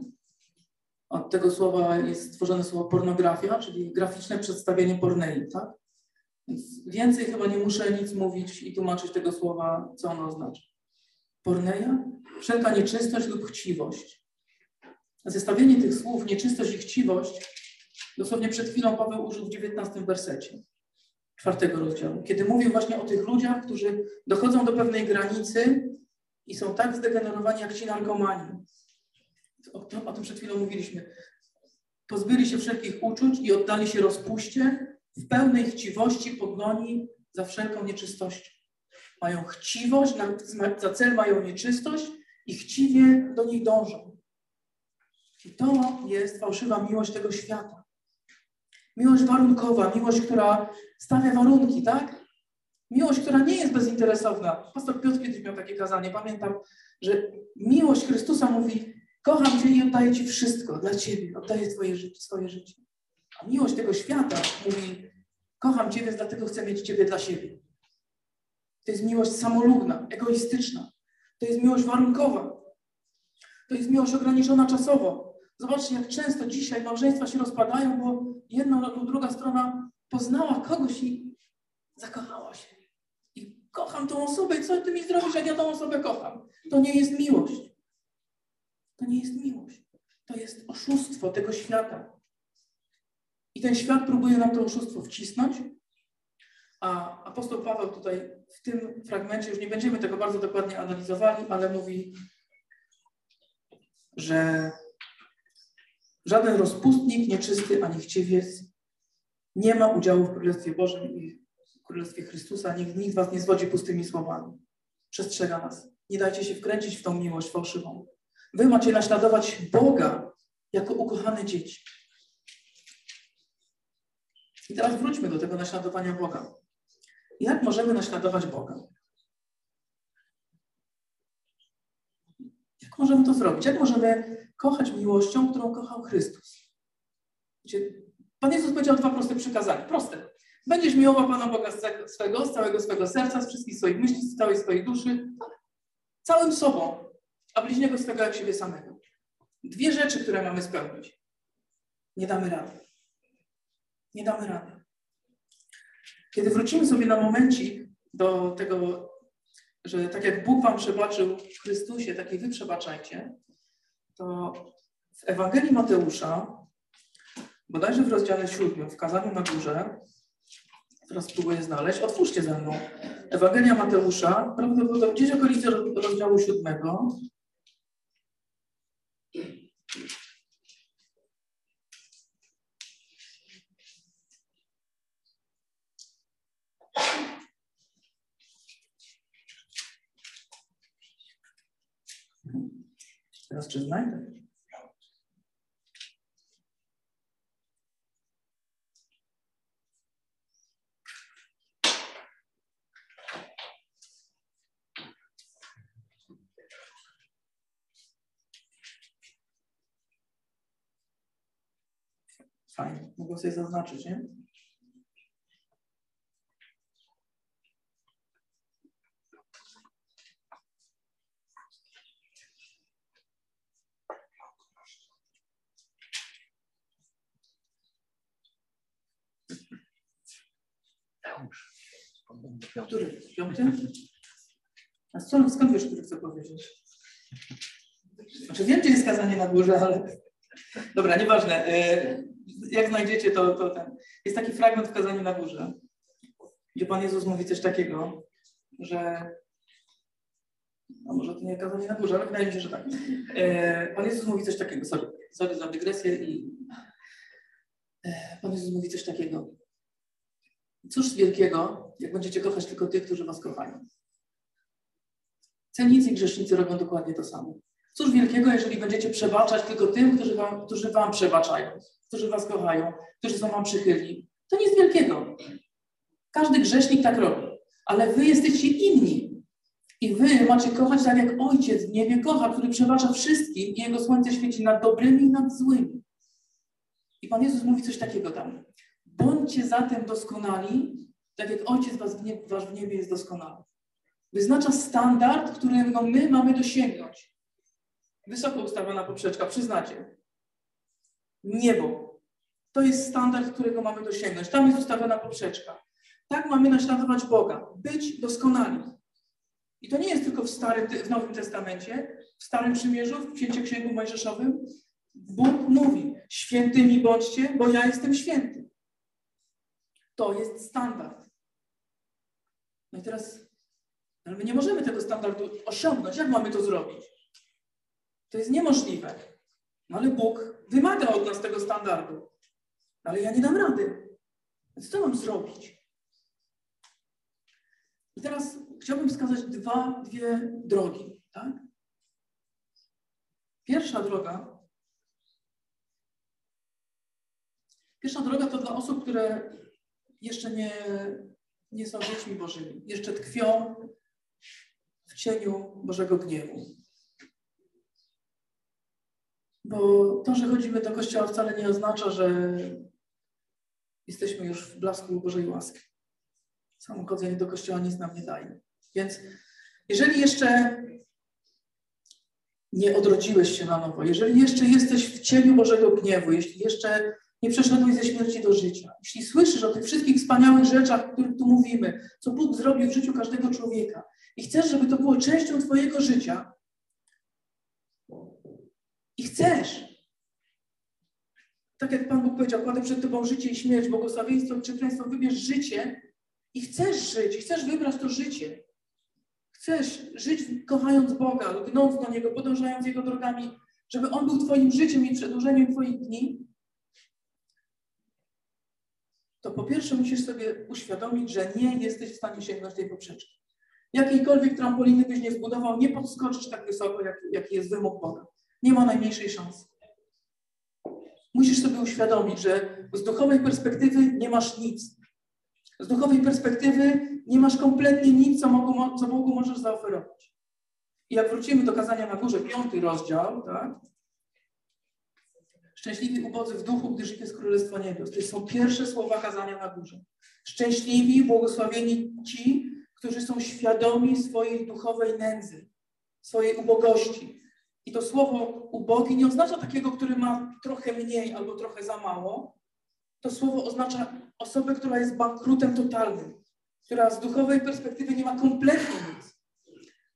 Od tego słowa jest stworzone słowo pornografia, czyli graficzne przedstawienie pornei, tak? Więc więcej chyba nie muszę nic mówić i tłumaczyć tego słowa, co ono oznacza. Porneia, wszelka nieczystość lub chciwość. Zestawienie tych słów, nieczystość i chciwość, dosłownie przed chwilą Paweł użył w 19 wersecie czwartego rozdziału, kiedy mówił właśnie o tych ludziach, którzy dochodzą do pewnej granicy i są tak zdegenerowani jak ci narkomani. O, o tym przed chwilą mówiliśmy. Pozbyli się wszelkich uczuć i oddali się rozpuście w pełnej chciwości pogoni za wszelką nieczystością. Mają chciwość, za cel mają nieczystość i chciwie do niej dążą. I to jest fałszywa miłość tego świata. Miłość warunkowa, miłość, która stawia warunki, tak? Miłość, która nie jest bezinteresowna. Pastor Piotr kiedyś miał takie kazanie. Pamiętam, że miłość Chrystusa mówi: Kocham Cię i oddaję Ci wszystko dla Ciebie, oddaję Twoje życie, swoje życie. A miłość tego świata mówi: Kocham Cię, więc dlatego chcę mieć Ciebie dla siebie. To jest miłość samolubna, egoistyczna. To jest miłość warunkowa. To jest miłość ograniczona czasowo. Zobaczcie, jak często dzisiaj małżeństwa się rozpadają, bo jedna lub druga strona poznała kogoś i zakochała się. I kocham tą osobę. Co ty mi zrobisz, jak ja tą osobę kocham? To nie jest miłość. To nie jest miłość. To jest oszustwo tego świata. I ten świat próbuje nam to oszustwo wcisnąć, a apostoł Paweł tutaj w tym fragmencie, już nie będziemy tego bardzo dokładnie analizowali, ale mówi, że żaden rozpustnik, nieczysty ani chciwiec nie ma udziału w Królestwie Bożym i Królestwie Chrystusa. Nikt, nikt was nie zwodzi pustymi słowami. Przestrzega nas. Nie dajcie się wkręcić w tą miłość fałszywą. Wy macie naśladować Boga jako ukochane dzieci. I teraz wróćmy do tego naśladowania Boga. Jak możemy naśladować Boga? Jak możemy to zrobić? Jak możemy kochać miłością, którą kochał Chrystus? Wiecie, Pan Jezus powiedział dwa proste przykazania. Proste. Będziesz miłował Pana Boga swego, z całego swego serca, z wszystkich swoich myśli, z całej swojej duszy, całym sobą, a bliźniego swego jak siebie samego. Dwie rzeczy, które mamy spełnić. Nie damy rady. Nie damy rady. Kiedy wrócimy sobie na momencik do tego, że tak jak Bóg wam przebaczył w Chrystusie, tak i wy przebaczajcie, to w Ewangelii Mateusza, bodajże w rozdziale 7, w kazaniu na górze, teraz spróbuję znaleźć, otwórzcie ze mną. Ewangelia Mateusza, prawdopodobnie gdzieś okolice rozdziału 7, Teraz czy znajdę? Fajnie, mogę sobie zaznaczyć, nie? Który? Piąty? A skąd, skąd wiesz, który chcę powiedzieć? Znaczy wiem, gdzie jest kazanie na górze, ale... Dobra, nieważne. E, jak znajdziecie, to, to ten... Jest taki fragment w kazaniu na górze, gdzie Pan Jezus mówi coś takiego, że... No może to nie kazanie na górze, ale wydaje mi się, że tak. E, Pan Jezus mówi coś takiego, sorry, sorry za dygresję i... E, Pan Jezus mówi coś takiego. Cóż wielkiego, jak będziecie kochać tylko tych, którzy was kochają. Celnicy i grzesznicy robią dokładnie to samo. Cóż wielkiego, jeżeli będziecie przebaczać tylko tym, którzy wam, którzy wam przebaczają, którzy was kochają, którzy są wam przychylni. To nic wielkiego. Każdy grzesznik tak robi. Ale wy jesteście inni. I wy macie kochać tak, jak Ojciec w niebie kocha, który przebacza wszystkim i Jego słońce świeci nad dobrymi i nad złymi. I Pan Jezus mówi coś takiego tam. Bądźcie zatem doskonali, tak jak Ojciec was w niebie, wasz w niebie jest doskonały. Wyznacza standard, którego my mamy dosięgnąć. Wysoko ustawiona poprzeczka, przyznacie. Niebo. To jest standard, którego mamy dosięgnąć. Tam jest ustawiona poprzeczka. Tak mamy naśladować Boga. Być doskonali. I to nie jest tylko w, Starym, w Nowym Testamencie, w Starym Przymierzu, w Księciu Księgu Mojżeszowym. Bóg mówi, świętymi bądźcie, bo ja jestem święty. To jest standard. No i teraz, ale my nie możemy tego standardu osiągnąć. Jak mamy to zrobić? To jest niemożliwe. No ale Bóg wymaga od nas tego standardu. Ale ja nie dam rady. Więc co mam zrobić? I teraz chciałbym wskazać dwa, dwie drogi. Tak? Pierwsza droga. Pierwsza droga to dla osób, które jeszcze nie, nie są dziećmi Bożymi. Jeszcze tkwią w cieniu Bożego gniewu. Bo to, że chodzimy do kościoła wcale nie oznacza, że jesteśmy już w blasku Bożej łaski. Samo chodzenie do kościoła nic nam nie daje. Więc jeżeli jeszcze nie odrodziłeś się na nowo, jeżeli jeszcze jesteś w cieniu Bożego gniewu, jeśli jeszcze nie przeszedłeś ze śmierci do życia, jeśli słyszysz o tych wszystkich wspaniałych rzeczach, o których tu mówimy, co Bóg zrobił w życiu każdego człowieka i chcesz, żeby to było częścią Twojego życia i chcesz, Tak jak Pan Bóg powiedział, kładę przed Tobą życie i śmierć, błogosławieństwo, przekleństwo, wybierz życie i chcesz żyć, chcesz wybrać to życie. Chcesz żyć kochając Boga, lgnąc do Niego, podążając Jego drogami, żeby On był Twoim życiem i przedłużeniem Twoich dni, to po pierwsze musisz sobie uświadomić, że nie jesteś w stanie sięgnąć tej poprzeczki. Jakiejkolwiek trampoliny byś nie zbudował, nie podskoczysz tak wysoko, jak, jaki jest wymóg Boga. Nie ma najmniejszej szansy. Musisz sobie uświadomić, że z duchowej perspektywy nie masz nic. Z duchowej perspektywy nie masz kompletnie nic, co Bogu, co Bogu możesz zaoferować. I jak wrócimy do kazania na górze, piąty rozdział, tak? Szczęśliwi ubodzy w duchu, gdyż ich jest Królestwo Niebios. To są pierwsze słowa kazania na górze. Szczęśliwi, błogosławieni ci, którzy są świadomi swojej duchowej nędzy, swojej ubogości. I to słowo ubogi nie oznacza takiego, który ma trochę mniej albo trochę za mało. To słowo oznacza osobę, która jest bankrutem totalnym, która z duchowej perspektywy nie ma kompletnie nic.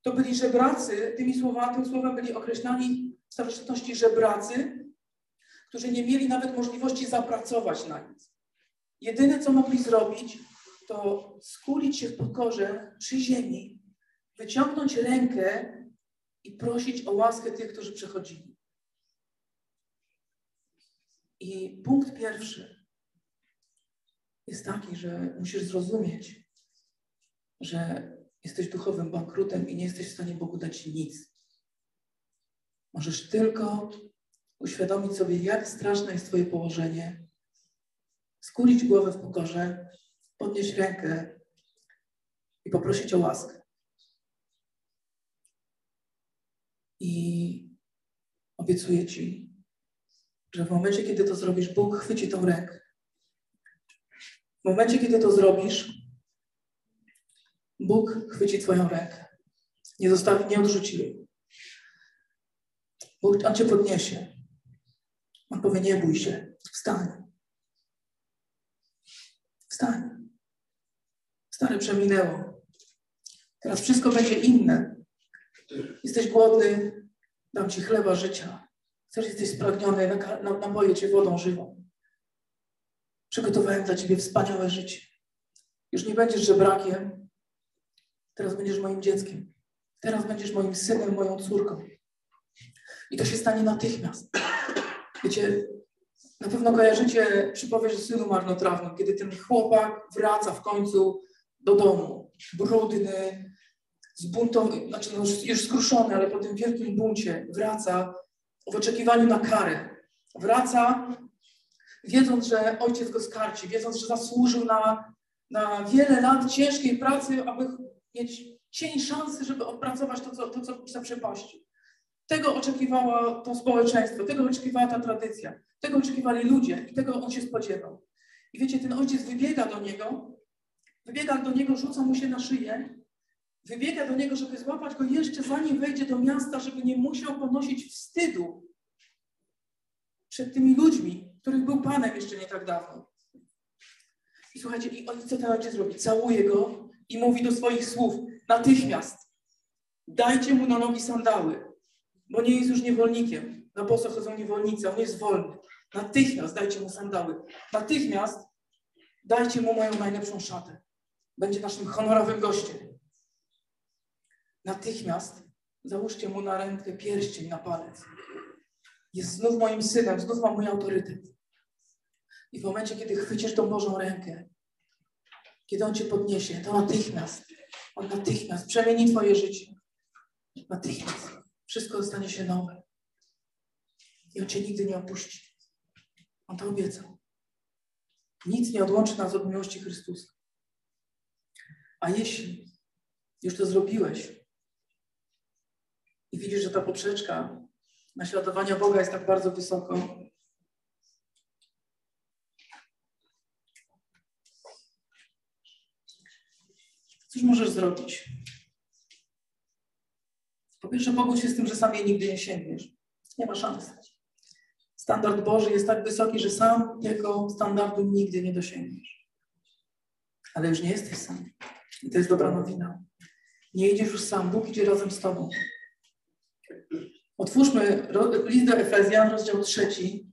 To byli żebracy, tymi słowami, tym słowem byli określani w starożytności żebracy, którzy nie mieli nawet możliwości zapracować na nic. Jedyne, co mogli zrobić, to skulić się w pokorze przy ziemi, wyciągnąć rękę i prosić o łaskę tych, którzy przechodzili. I punkt pierwszy jest taki, że musisz zrozumieć, że jesteś duchowym bankrutem i nie jesteś w stanie Bogu dać nic. Możesz tylko uświadomić sobie, jak straszne jest Twoje położenie, skulić głowę w pokorze, podnieść rękę i poprosić o łaskę. I obiecuję Ci, że w momencie, kiedy to zrobisz, Bóg chwyci tą rękę. W momencie, kiedy to zrobisz, Bóg chwyci Twoją rękę. Nie zostawi, nie odrzuci jej. Bóg, On Cię podniesie. On powie, nie bój się, wstań. Wstań. Stare przeminęło. Teraz wszystko będzie inne. Jesteś głodny, dam Ci chleba życia. Chcesz, jesteś spragniony, napoję Cię wodą żywą. Przygotowałem dla Ciebie wspaniałe życie. Już nie będziesz żebrakiem, teraz będziesz moim dzieckiem. Teraz będziesz moim synem, moją córką. I to się stanie natychmiast. Wiecie, na pewno kojarzycie przypowieść o synu marnotrawnym, kiedy ten chłopak wraca w końcu do domu, brudny, zbuntowany, znaczy no już skruszony, ale po tym wielkim buncie wraca w oczekiwaniu na karę. Wraca, wiedząc, że ojciec go skarci, wiedząc, że zasłużył na, na wiele lat ciężkiej pracy, aby mieć cień szansy, żeby odpracować to, co, to, co zaprzepaścił. Tego oczekiwało to społeczeństwo, tego oczekiwała ta tradycja, tego oczekiwali ludzie i tego on się spodziewał. I wiecie, ten ojciec wybiega do niego, wybiega do niego, rzuca mu się na szyję, wybiega do niego, żeby złapać go jeszcze zanim wejdzie do miasta, żeby nie musiał ponosić wstydu przed tymi ludźmi, których był panem jeszcze nie tak dawno. I słuchajcie, i on co ten ojciec robi? Całuje go i mówi do swoich słów natychmiast dajcie mu na nogi sandały bo nie jest już niewolnikiem. Na posłach chodzą niewolnicy, on jest wolny. Natychmiast dajcie mu sandały. Natychmiast dajcie mu moją najlepszą szatę. Będzie naszym honorowym gościem. Natychmiast załóżcie mu na rękę pierścień na palec. Jest znów moim synem, znów ma mój autorytet. I w momencie, kiedy chwycisz tą Bożą rękę, kiedy On Cię podniesie, to natychmiast, On natychmiast przemieni Twoje życie. Natychmiast wszystko stanie się nowe. I On Cię nigdy nie opuści. On to obiecał. Nic nie odłączy nas od miłości Chrystusa. A jeśli już to zrobiłeś i widzisz, że ta poprzeczka naśladowania Boga jest tak bardzo wysoko, coś możesz zrobić. Po pierwsze, pogódź się z tym, że sam jej nigdy nie sięgniesz. Nie ma szans. Standard Boży jest tak wysoki, że sam jego standardu nigdy nie dosięgniesz. Ale już nie jesteś sam. I to jest dobra nowina. Nie idziesz już sam, Bóg idzie razem z tobą. Otwórzmy list do Efezjan, rozdział trzeci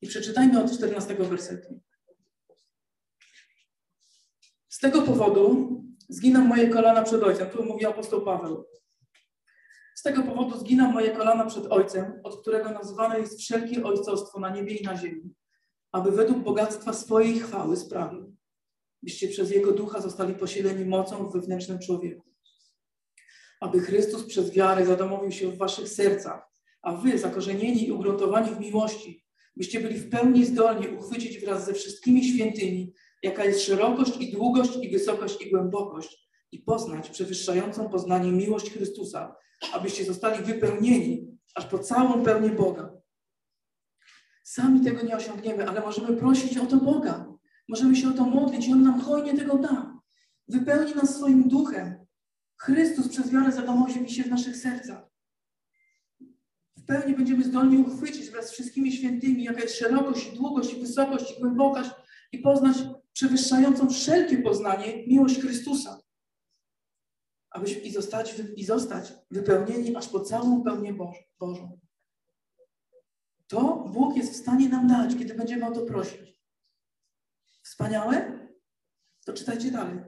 I przeczytajmy od 14 wersetu. Z tego powodu zginam moje kolana przed Ojcem. Tu mówi apostoł Paweł. Tego powodu zginam moje kolana przed Ojcem, od którego nazwane jest wszelkie ojcostwo na niebie i na ziemi, aby według bogactwa swojej chwały sprawił, byście przez Jego ducha zostali posileni mocą w wewnętrznym człowieku. Aby Chrystus przez wiarę zadomowił się w waszych sercach, a wy, zakorzenieni i ugruntowani w miłości, byście byli w pełni zdolni uchwycić wraz ze wszystkimi świętymi, jaka jest szerokość i długość i wysokość i głębokość i poznać przewyższającą poznanie miłość Chrystusa, abyście zostali wypełnieni aż po całą pełnię Boga. Sami tego nie osiągniemy, ale możemy prosić o to Boga. Możemy się o to modlić i On nam hojnie tego da. Wypełni nas swoim duchem. Chrystus przez wiarę zadomowi się w naszych sercach. W pełni będziemy zdolni uchwycić wraz z wszystkimi świętymi, jaka jest szerokość, i długość, i wysokość, i głębokość i poznać przewyższającą wszelkie poznanie miłość Chrystusa. Abyśmy i zostać, i zostać wypełnieni aż po całą pełnię Bożą. To Bóg jest w stanie nam dać, kiedy będziemy o to prosić. Wspaniałe? To czytajcie dalej.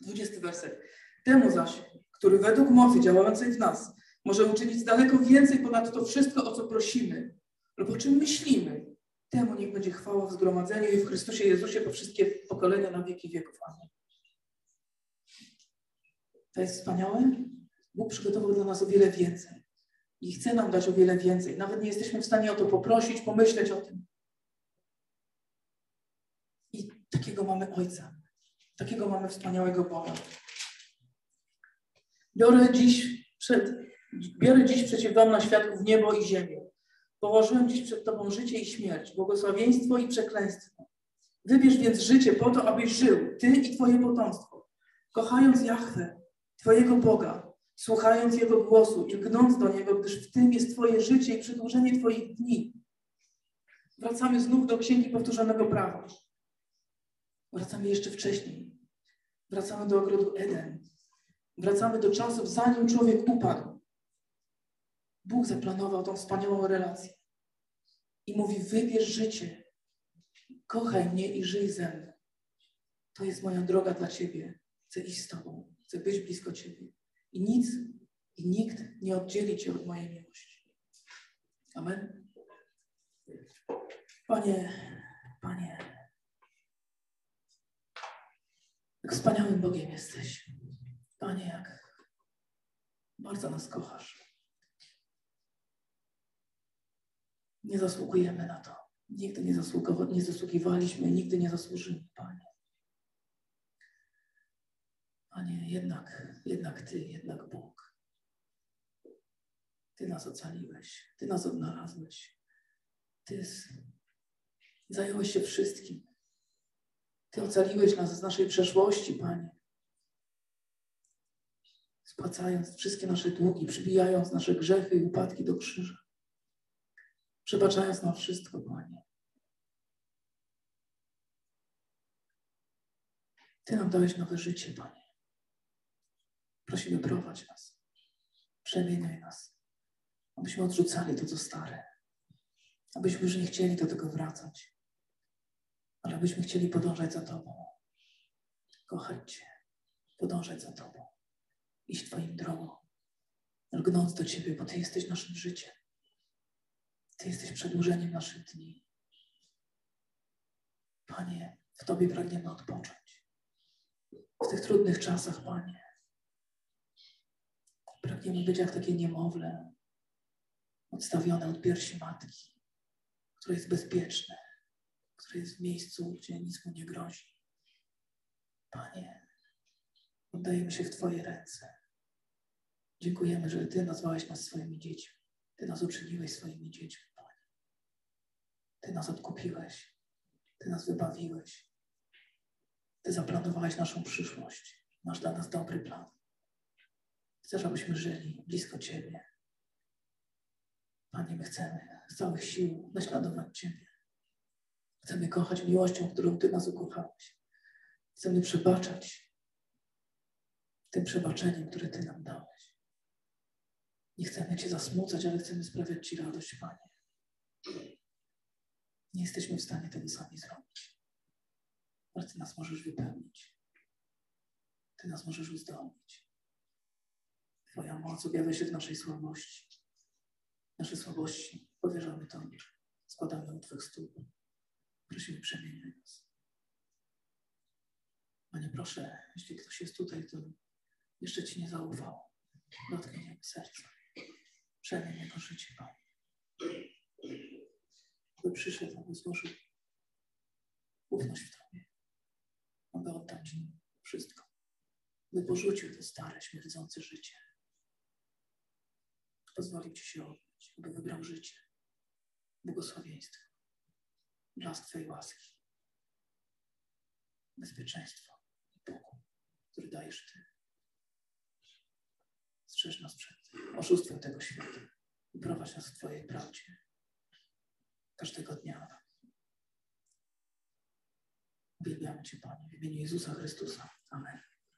20 werset. Temu zaś, który według mocy działającej w nas może uczynić daleko więcej ponad to wszystko, o co prosimy lub o czym myślimy, temu niech będzie chwała w zgromadzeniu i w Chrystusie Jezusie po wszystkie pokolenia na wieki wieków. Amen. To jest wspaniałe. Bóg przygotował dla nas o wiele więcej i chce nam dać o wiele więcej. Nawet nie jesteśmy w stanie o to poprosić, pomyśleć o tym. I takiego mamy Ojca. Takiego mamy wspaniałego Boga. Biorę dziś, przed, biorę dziś przeciw Wam na świadków niebo i ziemię. Położyłem dziś przed Tobą życie i śmierć, błogosławieństwo i przekleństwo. Wybierz więc życie po to, abyś żył, Ty i Twoje potomstwo, kochając Jahwe, Twojego Boga, słuchając Jego głosu i lgnąc do Niego, gdyż w tym jest Twoje życie i przedłużenie Twoich dni. Wracamy znów do Księgi Powtórzonego Prawa. Wracamy jeszcze wcześniej. Wracamy do ogrodu Eden. Wracamy do czasów, zanim człowiek upadł. Bóg zaplanował tą wspaniałą relację. I mówi: Wybierz życie. Kochaj mnie i żyj ze mną. To jest moja droga dla Ciebie. Chcę iść z Tobą. Chcę być blisko Ciebie. I nic i nikt nie oddzieli Cię od mojej miłości. Amen. Panie, Panie, jak wspaniałym Bogiem jesteś. Panie, jak bardzo nas kochasz. Nie zasługujemy na to. Nigdy nie, zasługiwaliśmy, nigdy nie zasłużymy, Panie. Panie, jednak, jednak Ty, jednak Bóg. Ty nas ocaliłeś, Ty nas odnalazłeś. Ty zająłeś się wszystkim. Ty ocaliłeś nas z naszej przeszłości, Panie. Spłacając wszystkie nasze długi, przybijając nasze grzechy i upadki do krzyża. Przebaczając nam wszystko, Panie. Ty nam dałeś nowe życie, Panie. Prosimy, prowadź nas. Przemieniaj nas. Abyśmy odrzucali to, co stare. Abyśmy już nie chcieli do tego wracać. Ale abyśmy chcieli podążać za Tobą. Kochać Cię. Podążać za Tobą. Iść Twoim drogą. Lgnąc do Ciebie, bo Ty jesteś naszym życiem. Ty jesteś przedłużeniem naszych dni. Panie, w Tobie pragniemy odpocząć. W tych trudnych czasach, Panie. Pragniemy być jak takie niemowlę, odstawione od piersi matki, które jest bezpieczne, które jest w miejscu, gdzie nic mu nie grozi. Panie, oddajemy się w Twoje ręce. Dziękujemy, że Ty nazwałeś nas swoimi dziećmi. Ty nas uczyniłeś swoimi dziećmi, Panie. Ty nas odkupiłeś. Ty nas wybawiłeś. Ty zaplanowałeś naszą przyszłość. Masz dla nas dobry plan. Chcesz, abyśmy żyli blisko Ciebie. Panie, my chcemy z całych sił naśladować Ciebie. Chcemy kochać miłością, którą Ty nas ukochałeś. Chcemy przebaczać tym przebaczeniem, które Ty nam dałeś. Nie chcemy Cię zasmucać, ale chcemy sprawiać Ci radość, Panie. Nie jesteśmy w stanie tego sami zrobić. Ale Ty nas możesz wypełnić. Ty nas możesz uzdolnić. Twoja moc objawia się w naszej słabości. Nasze słabości powierzamy Tobie. Składamy u Twych stóp. Prosimy, przemieniaj nas. Panie, proszę, jeśli ktoś jest tutaj, to jeszcze Ci nie zaufał. Dotknij jego serca. Przemień jego życie, Panie. By przyszedł, aby złożył ufność w Tobie. Aby oddał Ci wszystko. By porzucił to stare, śmierdzące życie. Pozwolił Ci się odbyć, aby wybrał życie, błogosławieństwo, blask Twojej łaski, bezpieczeństwo i pokój, który dajesz Ty. Strzeż nas przed oszustwem tego świata. I prowadź nas w Twojej prawdzie. Każdego dnia. Uwielbiamy Cię, Panie, w imieniu Jezusa Chrystusa.